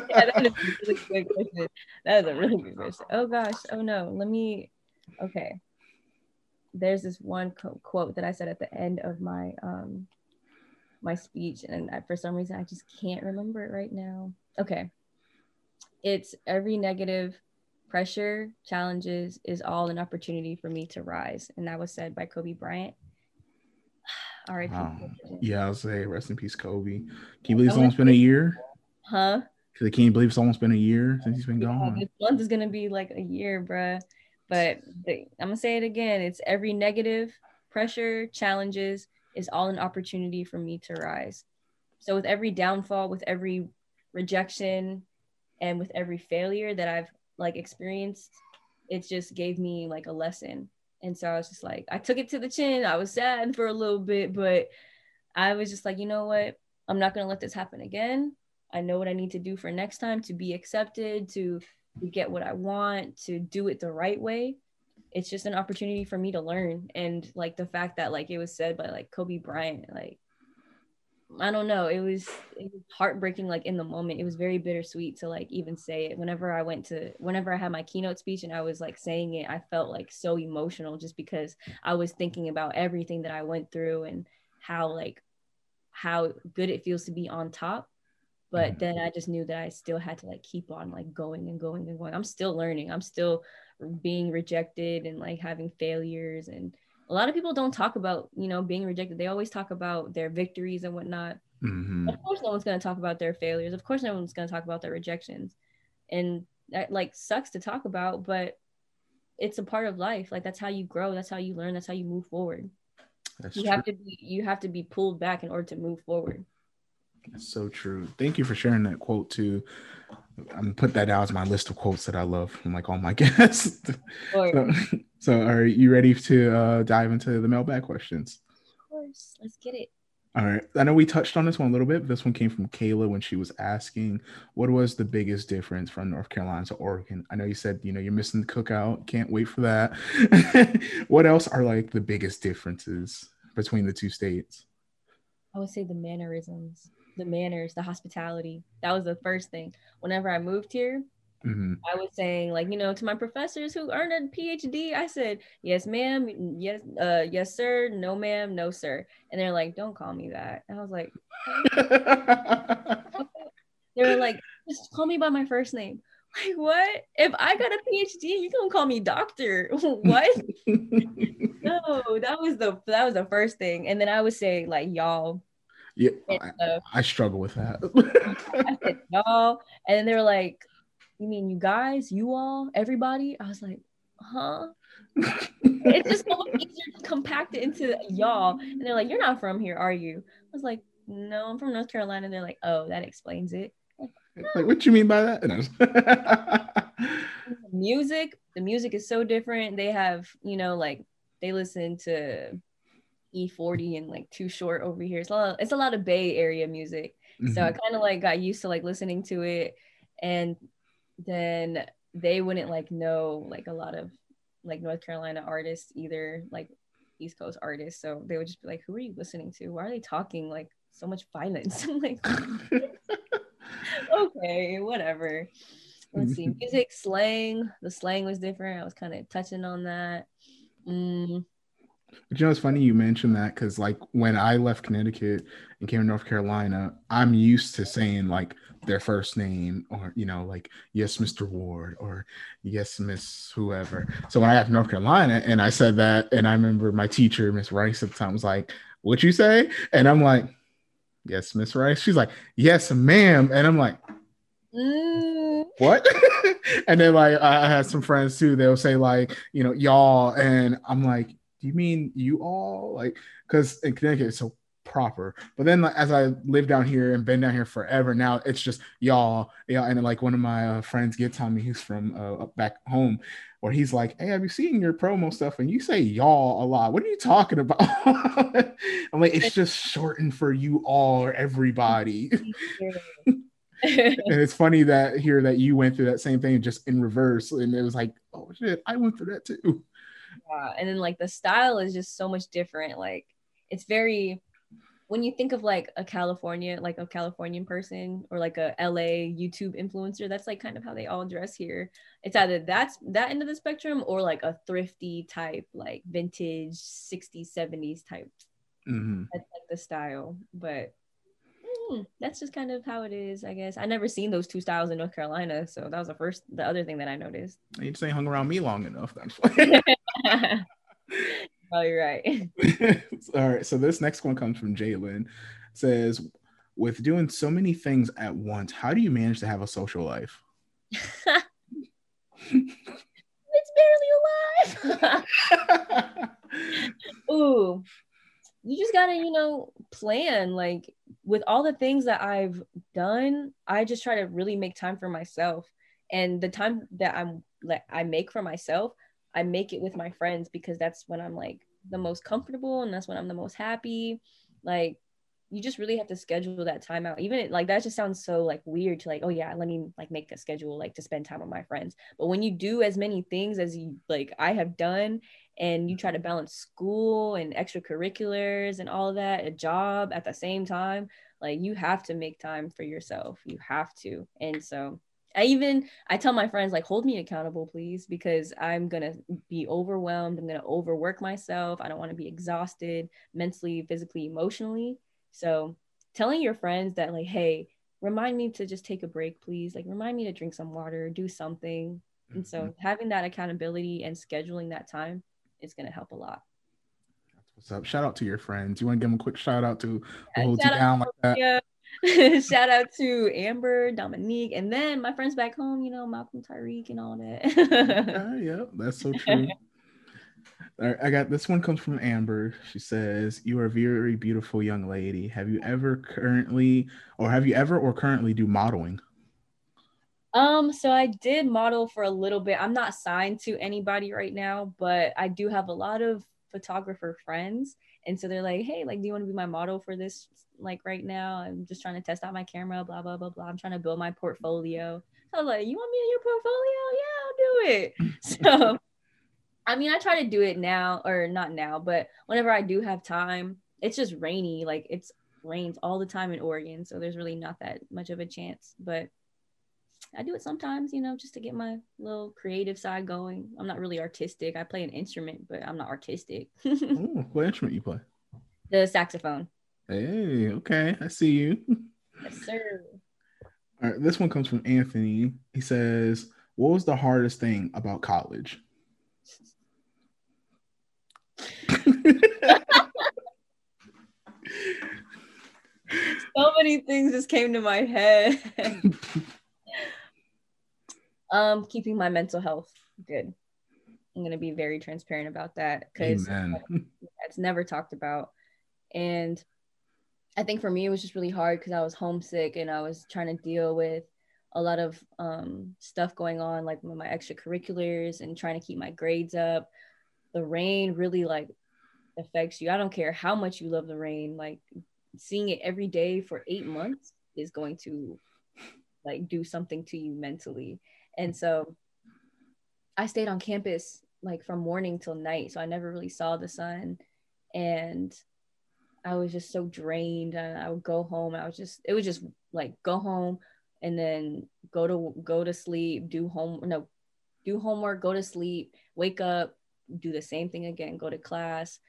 that is a really good question. That is a really good question. Oh gosh. Oh no. Let me. Okay. There's this one co- quote that I said at the end of my um my speech, and I, for some reason I just can't remember it right now. Okay, it's every negative pressure, challenges is all an opportunity for me to rise, and that was said by Kobe Bryant. All right. Yeah, I'll say rest in peace, Kobe. Can you believe it's almost been a year? Huh? Because I can't believe it's almost been a year since he's been yeah, gone. This month is gonna be like a year, bruh. But the, I'm gonna say it again. It's every negative pressure, challenges is all an opportunity for me to rise. So with every downfall, with every rejection, and with every failure that I've like experienced, it just gave me like a lesson. And so I was just like, I took it to the chin. I was sad for a little bit, but I was just like, you know what? I'm not gonna let this happen again. I know what I need to do for next time to be accepted, to get what I want, to do it the right way. It's just an opportunity for me to learn. And like the fact that like it was said by like Kobe Bryant, like I don't know, it was it was heartbreaking like in the moment. It was very bittersweet to like even say it. Whenever I went to whenever I had my keynote speech and I was like saying it, I felt like so emotional just because I was thinking about everything that I went through and how like how good it feels to be on top but mm-hmm. then i just knew that i still had to like keep on like going and going and going i'm still learning i'm still being rejected and like having failures and a lot of people don't talk about you know being rejected. They always talk about their victories and whatnot. Mm-hmm. of course no one's going to talk about their failures. Of course no one's going to talk about their rejections. And that like sucks to talk about but it's a part of life. Like that's how you grow. That's how you learn. That's how you move forward. That's you true. have to be you have to be pulled back in order to move forward that's so true. Thank you for sharing that quote too. I'm gonna put that down as my list of quotes that I love from like all my guests. so, so, are you ready to uh, dive into the mailbag questions? Of course, let's get it. All right. I know we touched on this one a little bit. but This one came from Kayla when she was asking, "What was the biggest difference from North Carolina to Oregon?" I know you said you know you're missing the cookout. Can't wait for that. what else are like the biggest differences between the two states? I would say the mannerisms the manners, the hospitality. That was the first thing. Whenever I moved here, mm-hmm. I was saying, like, you know, to my professors who earned a PhD, I said, yes, ma'am, yes, uh, yes, sir, no, ma'am, no, sir. And they're like, don't call me that. And I was like, they were like, just call me by my first name. Like what? If I got a PhD, you gonna call me doctor? what? no, that was the that was the first thing. And then I would say like y'all, yeah, I, uh, I, struggle with that. I said, y'all, and then they were like, "You mean you guys, you all, everybody?" I was like, "Huh." it's just so easier to compact it into y'all. And they're like, "You're not from here, are you?" I was like, "No, I'm from North Carolina." And they're like, "Oh, that explains it." Like, what you mean by that? music, the music is so different. They have, you know, like they listen to E40 and like Too Short over here. It's a lot, of, it's a lot of Bay Area music. Mm-hmm. So I mm-hmm. kind of like got used to like listening to it. And then they wouldn't like know like a lot of like North Carolina artists either, like East Coast artists. So they would just be like, who are you listening to? Why are they talking like so much violence? I'm like, okay, whatever. Let's see. Music, slang. The slang was different. I was kind of touching on that. Mm, but you know, it's funny you mentioned that because, like, when I left Connecticut and came to North Carolina, I'm used to saying like their first name or, you know, like, yes, Mr. Ward or yes, Miss whoever. So when I got to North Carolina and I said that, and I remember my teacher, Miss Rice, at the time was like, What you say? And I'm like, Yes, Miss Rice. She's like, Yes, ma'am. And I'm like, mm. What? and then, like, I had some friends too, they'll say, like, you know, y'all. And I'm like, do you mean you all? Like because in connecticut it's so proper. But then like, as i live down here and been down here forever now it's just y'all yeah and like one of my uh, friends gets on me he's from uh, back home where he's like hey i've you seen your promo stuff? And you say y'all a lot. What are you talking about? I'm like it's just shortened for you all or everybody. And it's funny that here that you went through that same thing just in reverse and it was like oh shit i went through that too yeah. And then like the style is just so much different. Like it's very when you think of like a California, like a Californian person or like a LA YouTube influencer, that's like kind of how they all dress here. It's either that's that end of the spectrum or like a thrifty type, like vintage 60s, 70s type Mm-hmm. That's like the style, but mm, that's just kind of how it is, I guess. I never seen those two styles in North Carolina, so that was the first, the other thing that I noticed. You just ain't hung around me long enough. That's why. oh, you're right. All right. So this next one comes from Jalen. Says, with doing so many things at once, how do you manage to have a social life? it's barely alive. Ooh, you just gotta, you know, plan. Like with all the things that I've done, I just try to really make time for myself. And the time that I'm like I make for myself, I make it with my friends because that's when I'm like the most comfortable and that's when I'm the most happy. Like you just really have to schedule that time out. Even like that just sounds so like weird to like, oh yeah, let me like make a schedule like to spend time with my friends. But when you do as many things as you like I have done and you try to balance school and extracurriculars and all that, a job at the same time, like you have to make time for yourself. You have to. And so I even I tell my friends like hold me accountable please because I'm going to be overwhelmed. I'm going to overwork myself. I don't want to be exhausted mentally, physically, emotionally so telling your friends that like, hey, remind me to just take a break, please. Like remind me to drink some water, do something. And so mm-hmm. having that accountability and scheduling that time is going to help a lot. What's up. Shout out to your friends. You want to give them a quick shout out to yeah, hold you down like that? Shout out to Amber, Dominique, and then my friends back home, you know, Malcolm Tyreek and all that. yeah, yeah, that's so true. All right, I got this one comes from Amber. She says, "You are a very beautiful young lady. Have you ever currently, or have you ever or currently do modeling?" Um, so I did model for a little bit. I'm not signed to anybody right now, but I do have a lot of photographer friends, and so they're like, "Hey, like, do you want to be my model for this? Like, right now, I'm just trying to test out my camera. Blah blah blah blah. I'm trying to build my portfolio." So I was like, "You want me in your portfolio? Yeah, I'll do it." So I mean, I try to do it now, or not now, but whenever I do have time, it's just rainy. Like it's rains all the time in Oregon, so there's really not that much of a chance. But I do it sometimes, you know, just to get my little creative side going. I'm not really artistic. I play an instrument, but I'm not artistic. Ooh, what instrument you play? The saxophone. Hey, okay, I see you. Yes, sir. All right, this one comes from Anthony. He says, "What was the hardest thing about college?" so many things just came to my head. um, keeping my mental health good. I'm gonna be very transparent about that because it's never talked about. And I think for me it was just really hard because I was homesick and I was trying to deal with a lot of um, stuff going on, like with my extracurriculars and trying to keep my grades up. The rain really like affects you. I don't care how much you love the rain, like seeing it every day for eight months is going to like do something to you mentally. And so I stayed on campus like from morning till night. So I never really saw the sun. And I was just so drained. And I would go home. I was just, it was just like go home and then go to go to sleep, do home no, do homework, go to sleep, wake up, do the same thing again, go to class.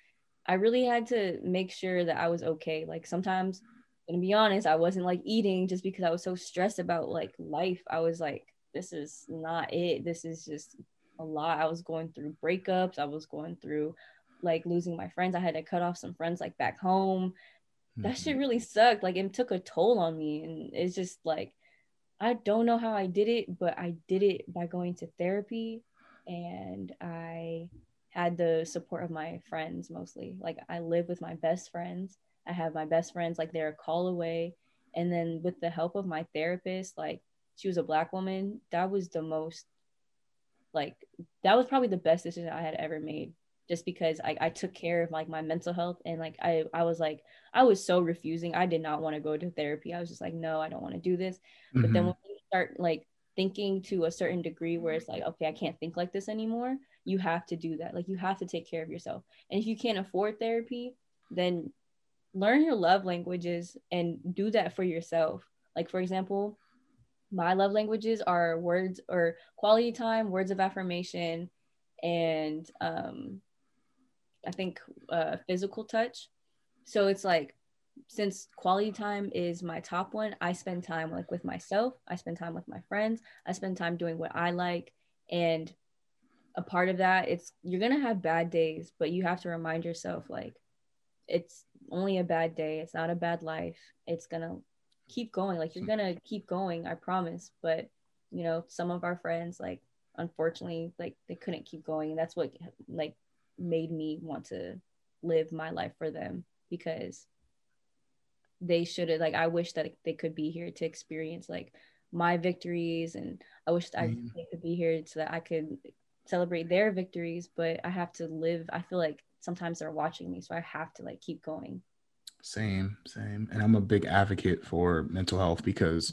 I really had to make sure that I was okay. Like sometimes, to be honest, I wasn't like eating just because I was so stressed about like life. I was like, this is not it. This is just a lot. I was going through breakups. I was going through like losing my friends. I had to cut off some friends like back home. Mm-hmm. That shit mm-hmm. really sucked. Like it took a toll on me. And it's just like, I don't know how I did it, but I did it by going to therapy and I had the support of my friends mostly. Like I live with my best friends. I have my best friends like they're a call away. And then with the help of my therapist, like she was a black woman, that was the most like that was probably the best decision I had ever made just because I, I took care of like my mental health and like I, I was like I was so refusing. I did not want to go to therapy. I was just like, no, I don't want to do this. Mm-hmm. But then mm-hmm. when you start like thinking to a certain degree where it's like, okay, I can't think like this anymore, you have to do that. Like you have to take care of yourself. And if you can't afford therapy, then learn your love languages and do that for yourself. Like for example, my love languages are words or quality time, words of affirmation, and um, I think uh, physical touch. so it's like since quality time is my top one, I spend time like with myself, I spend time with my friends, I spend time doing what I like and a part of that it's you're going to have bad days, but you have to remind yourself like it's only a bad day, it's not a bad life. It's going to keep going. Like you're going to keep going, I promise, but you know, some of our friends like unfortunately like they couldn't keep going and that's what like made me want to live my life for them because they should have like I wish that they could be here to experience like my victories. And I wish I mm. they could be here so that I could celebrate their victories but I have to live I feel like sometimes they're watching me so I have to like keep going. Same same. And I'm a big advocate for mental health because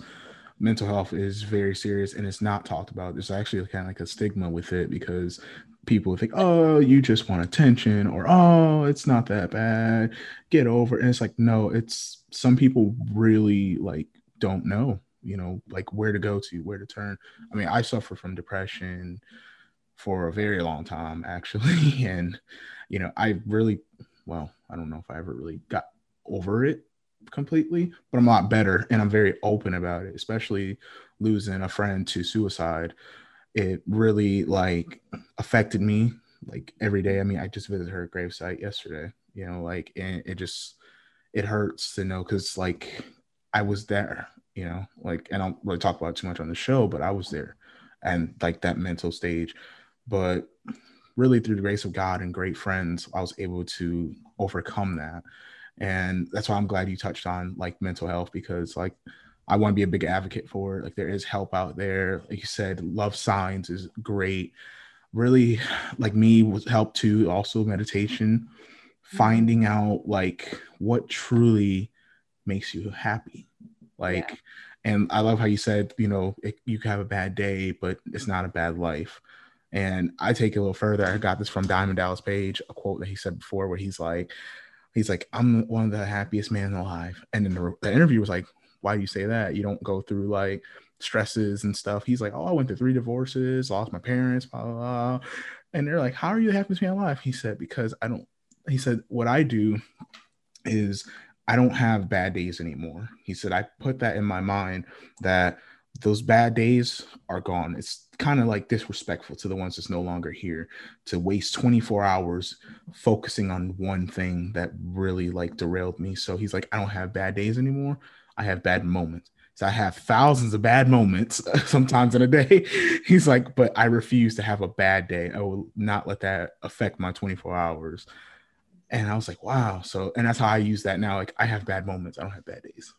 mental health is very serious and it's not talked about. There's actually kind of like a stigma with it because people think, oh, you just want attention, or oh, it's not that bad, get over. It. And it's like, no, it's some people really like don't know, you know, like where to go to, where to turn. I mean, I suffer from depression for a very long time, actually, and you know, I really, well, I don't know if I ever really got over it completely, but I'm a lot better, and I'm very open about it, especially losing a friend to suicide it really like affected me like every day. I mean, I just visited her gravesite yesterday, you know, like, and it just, it hurts to know because like I was there, you know, like, and I don't really talk about too much on the show, but I was there and like that mental stage. But really, through the grace of God and great friends, I was able to overcome that. And that's why I'm glad you touched on like mental health because like I want to be a big advocate for it. Like there is help out there. Like you said, love signs is great. Really, like me was help too. Also meditation, mm-hmm. finding out like what truly makes you happy. Like, yeah. and I love how you said, you know, it, you can have a bad day, but it's not a bad life. And I take it a little further. I got this from Diamond Dallas Page, a quote that he said before, where he's like, he's like, I'm one of the happiest men alive. And then the, the interview was like, why do you say that? You don't go through like stresses and stuff. He's like, oh, I went through three divorces, lost my parents, blah, blah, blah. And they're like, how are you the happiest man alive? He said, because I don't, he said, what I do is I don't have bad days anymore. He said, I put that in my mind that those bad days are gone. It's kind of like disrespectful to the ones that's no longer here to waste 24 hours focusing on one thing that really like derailed me. So he's like, I don't have bad days anymore. I have bad moments. So I have thousands of bad moments sometimes in a day. He's like, but I refuse to have a bad day. I will not let that affect my 24 hours. And I was like, wow. So, and that's how I use that now. Like, I have bad moments. I don't have bad days.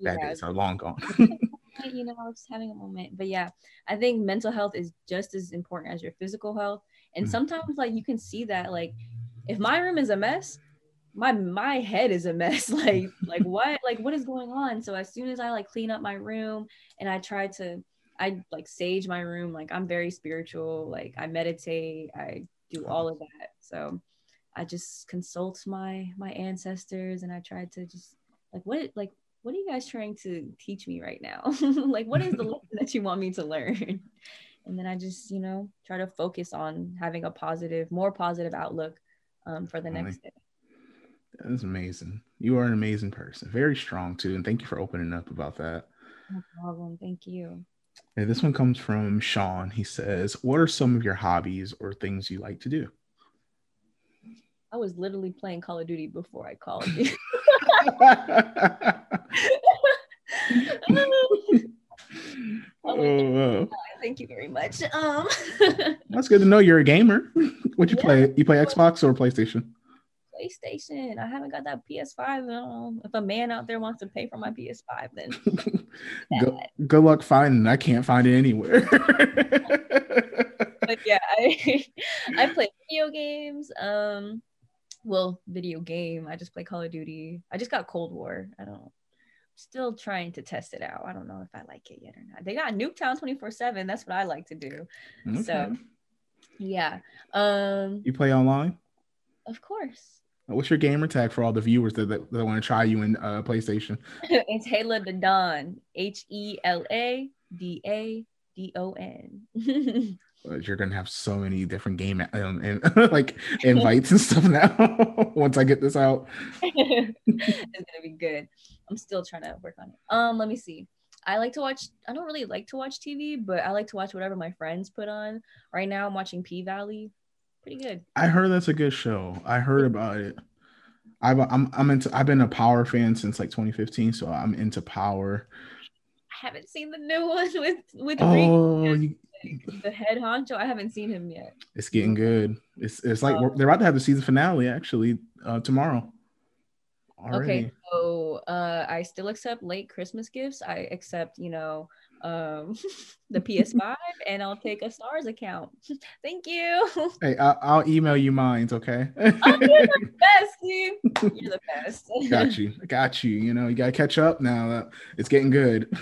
Bad yeah. days are long gone. you know, I was having a moment. But yeah, I think mental health is just as important as your physical health. And mm-hmm. sometimes, like, you can see that, like, if my room is a mess, my my head is a mess. Like like what like what is going on? So as soon as i like clean up my room and i try to i like sage my room like i'm very spiritual. Like i meditate. I do all of that. So i just consult my my ancestors and i try to just like what like what are you guys trying to teach me right now? Like what is the lesson that you want me to learn? And then i just you know try to focus on having a positive more positive outlook um, for the next day that's amazing. You are an amazing person. Very strong too. And thank you for opening up about that. No problem. Thank you. And this one comes from Sean. He says, What are some of your hobbies or things you like to do? I was literally playing Call of Duty before I called you. oh, Thank you very much. Um, That's good to know you're a gamer. What you yeah. play? You play Xbox or PlayStation? PlayStation. I haven't got that PS5. If a man out there wants to pay for my PS5, then good, good luck finding. I can't find it anywhere. but yeah, I I play video games. Um, well, video game. I just play Call of Duty. I just got Cold War. I don't. Still trying to test it out. I don't know if I like it yet or not. They got Nuketown 24 7. That's what I like to do. Okay. So yeah. Um You play online? Of course. What's your gamer tag for all the viewers that, that, that want to try you in uh, PlayStation? it's Hela the Don. H E L A D A D O N. you're gonna have so many different game um, and like invites and stuff now. once I get this out, it's gonna be good. I'm still trying to work on it. Um, let me see. I like to watch. I don't really like to watch TV, but I like to watch whatever my friends put on. Right now, I'm watching P Valley. Pretty good. I heard that's a good show. I heard about it. I've I'm I'm into. I've been a Power fan since like 2015, so I'm into Power. I haven't seen the new one with with oh, you, the head honcho. I haven't seen him yet. It's getting good. It's it's like um, they're about to have the season finale actually uh, tomorrow. Already. Okay, so uh, I still accept late Christmas gifts. I accept, you know, um, the PS5, and I'll take a Starz account. Thank you. Hey, I'll, I'll email you mine. Okay. oh, you're the best, dude. You're the best. got you. Got you. You know, you gotta catch up now. It's getting good.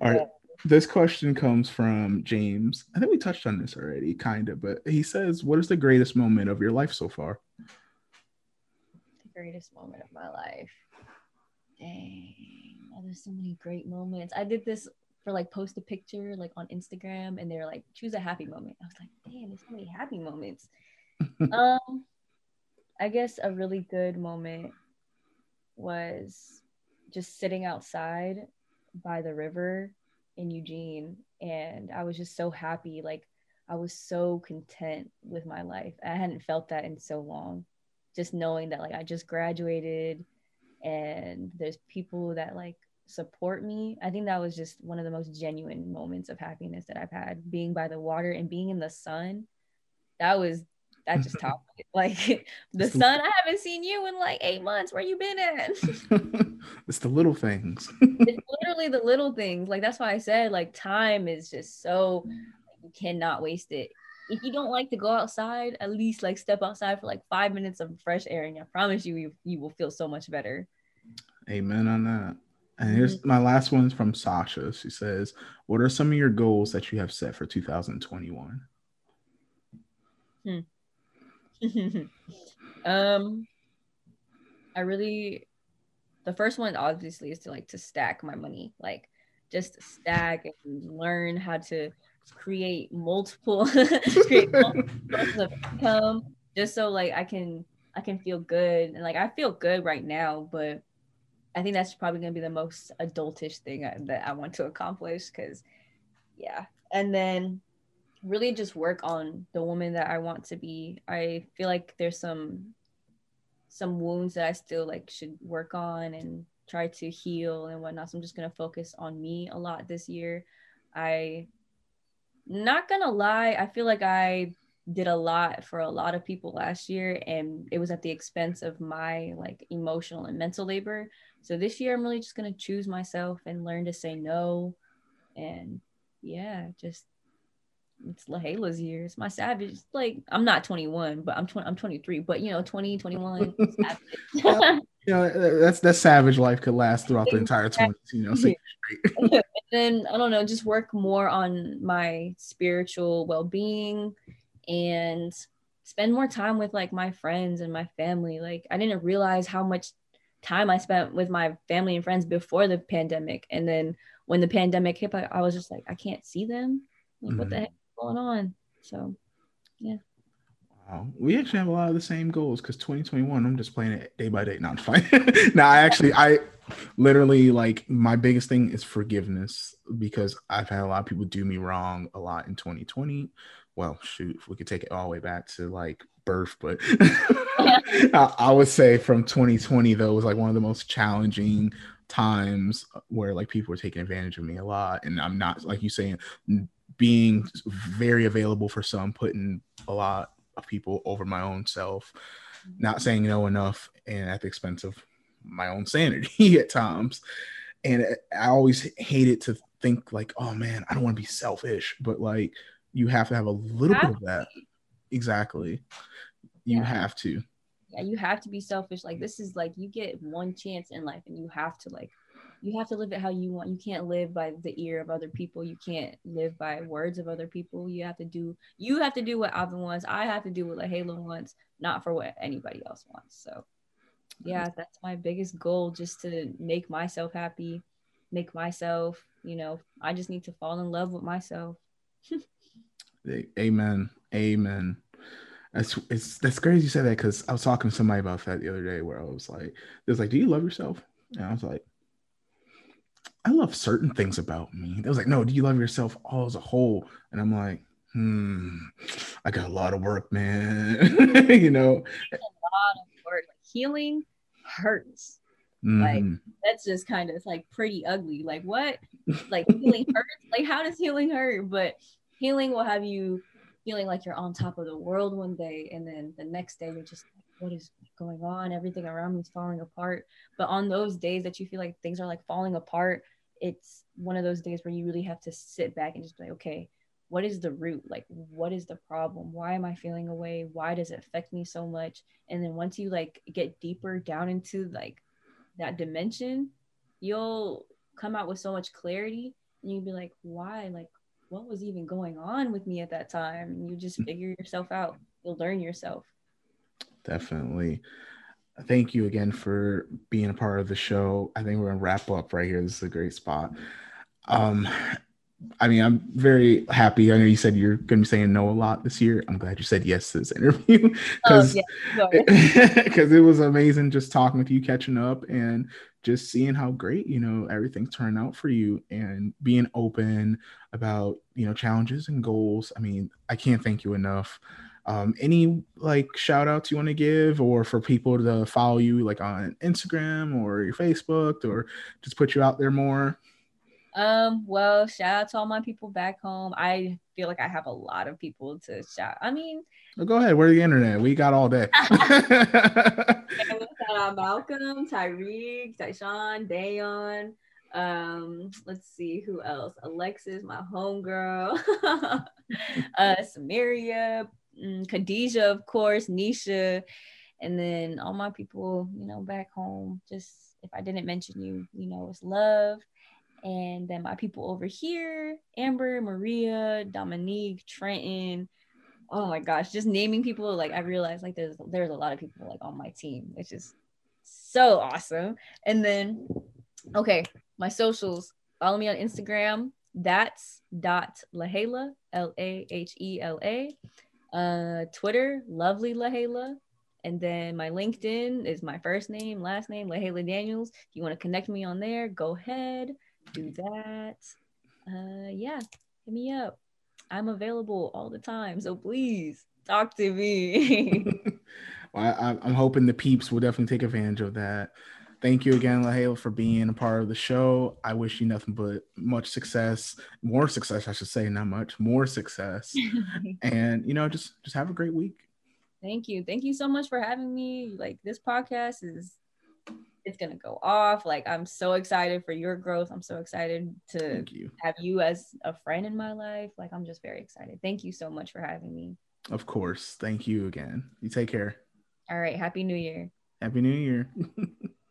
All right. Yeah. This question comes from James. I think we touched on this already, kind of, but he says, "What is the greatest moment of your life so far?" The greatest moment of my life. Dang, oh, there's so many great moments. I did this for like post a picture like on Instagram, and they're like, "Choose a happy moment." I was like, "Damn, there's so many happy moments." um, I guess a really good moment was just sitting outside by the river in Eugene and I was just so happy like I was so content with my life. I hadn't felt that in so long. Just knowing that like I just graduated and there's people that like support me. I think that was just one of the most genuine moments of happiness that I've had being by the water and being in the sun. That was that just topped it. Like the sun, I haven't seen you in like eight months. Where you been at? it's the little things. it's literally the little things. Like that's why I said like time is just so you cannot waste it. If you don't like to go outside, at least like step outside for like five minutes of fresh air, and I promise you, you, you will feel so much better. Amen on that. And here's mm-hmm. my last one from Sasha. She says, "What are some of your goals that you have set for 2021?" Hmm. um, I really, the first one obviously is to like to stack my money, like just stack and learn how to create multiple create multiple sources of income, just so like I can I can feel good and like I feel good right now, but I think that's probably gonna be the most adultish thing I, that I want to accomplish because, yeah. And then really just work on the woman that I want to be. I feel like there's some some wounds that I still like should work on and try to heal and whatnot. So I'm just gonna focus on me a lot this year. I not gonna lie, I feel like I did a lot for a lot of people last year and it was at the expense of my like emotional and mental labor. So this year I'm really just gonna choose myself and learn to say no and yeah, just it's Lahela's year. It's my savage. Like I'm not 21, but I'm 20. I'm 23. But you know, 20, 21. you know, that's that savage life could last throughout the entire 20s. You know, so and then I don't know, just work more on my spiritual well-being and spend more time with like my friends and my family. Like I didn't realize how much time I spent with my family and friends before the pandemic, and then when the pandemic hit, I, I was just like, I can't see them. Like, mm-hmm. what the mm-hmm. heck? going on. So, yeah. Wow. We actually have a lot of the same goals because 2021, I'm just playing it day by day. Not fine. now, I actually, I literally like my biggest thing is forgiveness because I've had a lot of people do me wrong a lot in 2020. Well, shoot, if we could take it all the way back to like birth, but I, I would say from 2020 though was like one of the most challenging times uh, where like people were taking advantage of me a lot and i'm not like you saying being very available for some, putting a lot of people over my own self, not saying no enough, and at the expense of my own sanity at times. And uh, I always hated to think like, oh man, I don't want to be selfish, but like you have to have a little bit of that. Exactly. You yeah. have to. Yeah, you have to be selfish. Like this is like you get one chance in life and you have to like you have to live it how you want. You can't live by the ear of other people. You can't live by words of other people. You have to do you have to do what Alvin wants. I have to do what Halo wants, not for what anybody else wants. So yeah, that's my biggest goal just to make myself happy, make myself, you know, I just need to fall in love with myself. Amen. Amen. That's it's that's crazy you said that because I was talking to somebody about that the other day where I was like, it was like, do you love yourself? And I was like, I love certain things about me. It was like, no, do you love yourself all as a whole? And I'm like, hmm, I got a lot of work, man. you know, a lot of work. Healing hurts. Mm-hmm. Like that's just kind of like pretty ugly. Like what? Like healing hurts. Like how does healing hurt? But healing will have you feeling like you're on top of the world one day, and then the next day you're just like, what is going on? Everything around me is falling apart. But on those days that you feel like things are like falling apart, it's one of those days where you really have to sit back and just be like, okay, what is the root? Like, what is the problem? Why am I feeling away? Why does it affect me so much? And then once you like get deeper down into like that dimension, you'll come out with so much clarity and you'd be like, why? Like, what was even going on with me at that time? And you just figure yourself out. You'll learn yourself. Definitely thank you again for being a part of the show. I think we're gonna wrap up right here. This is a great spot. Um, I mean, I'm very happy. I know you said you're going to be saying no a lot this year. I'm glad you said yes to this interview because oh, because it was amazing just talking with you, catching up, and just seeing how great you know everything turned out for you, and being open about you know challenges and goals. I mean, I can't thank you enough um, any like shout outs you want to give or for people to follow you like on Instagram or your Facebook or just put you out there more? Um, well, shout out to all my people back home. I feel like I have a lot of people to shout. I mean, well, go ahead. Where's the internet? We got all day. Malcolm, Tyreek, Tyshawn, Dayon. Um, let's see who else. Alexis, my homegirl. uh, Samaria, mm, Khadijah, of course, Nisha, and then all my people, you know, back home. Just if I didn't mention you, you know, it's love. And then my people over here, Amber, Maria, Dominique, Trenton. Oh my gosh, just naming people like I realized like there's there's a lot of people like on my team, which is so awesome. And then okay, my socials. Follow me on Instagram. That's dot Lahela, L A H E L A. Uh, Twitter, lovely Lahela. And then my LinkedIn is my first name, last name, Lahela Daniels. If you want to connect me on there, go ahead, do that. Uh, yeah, hit me up. I'm available all the time. So please talk to me. well, I, I'm hoping the peeps will definitely take advantage of that thank you again, Lahela, for being a part of the show. I wish you nothing but much success, more success, I should say, not much, more success. and you know, just just have a great week. Thank you. Thank you so much for having me. Like this podcast is it's gonna go off. Like I'm so excited for your growth. I'm so excited to you. have you as a friend in my life. Like I'm just very excited. Thank you so much for having me. Of course. Thank you again. You take care. All right. Happy New Year. Happy New Year.